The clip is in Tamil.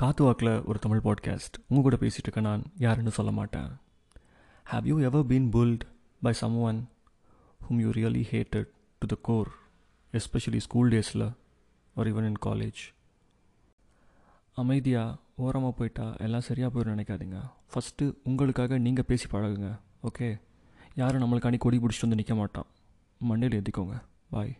காத்து வாக்கில் ஒரு தமிழ் பாட்காஸ்ட் உங்கள் கூட பேசிகிட்டு இருக்க நான் யாருன்னு சொல்ல மாட்டேன். Have you ever been bullied by someone whom you really hated to the core especially school டேஸில் ஆர் ஈவன் இன் காலேஜ் அமைதியாக ஓரமாக போயிட்டா எல்லாம் சரியாக போயிடும் நினைக்காதீங்க. ஃபஸ்ட்டு உங்களுக்காக நீங்கள் பேசி பழகுங்க ஓகே யாரும் நம்மளுக்காண்டி கொடி பிடிச்சிட்டு வந்து நிற்க மாட்டான். மண்டையில் ஏற்றிக்கோங்க பாய்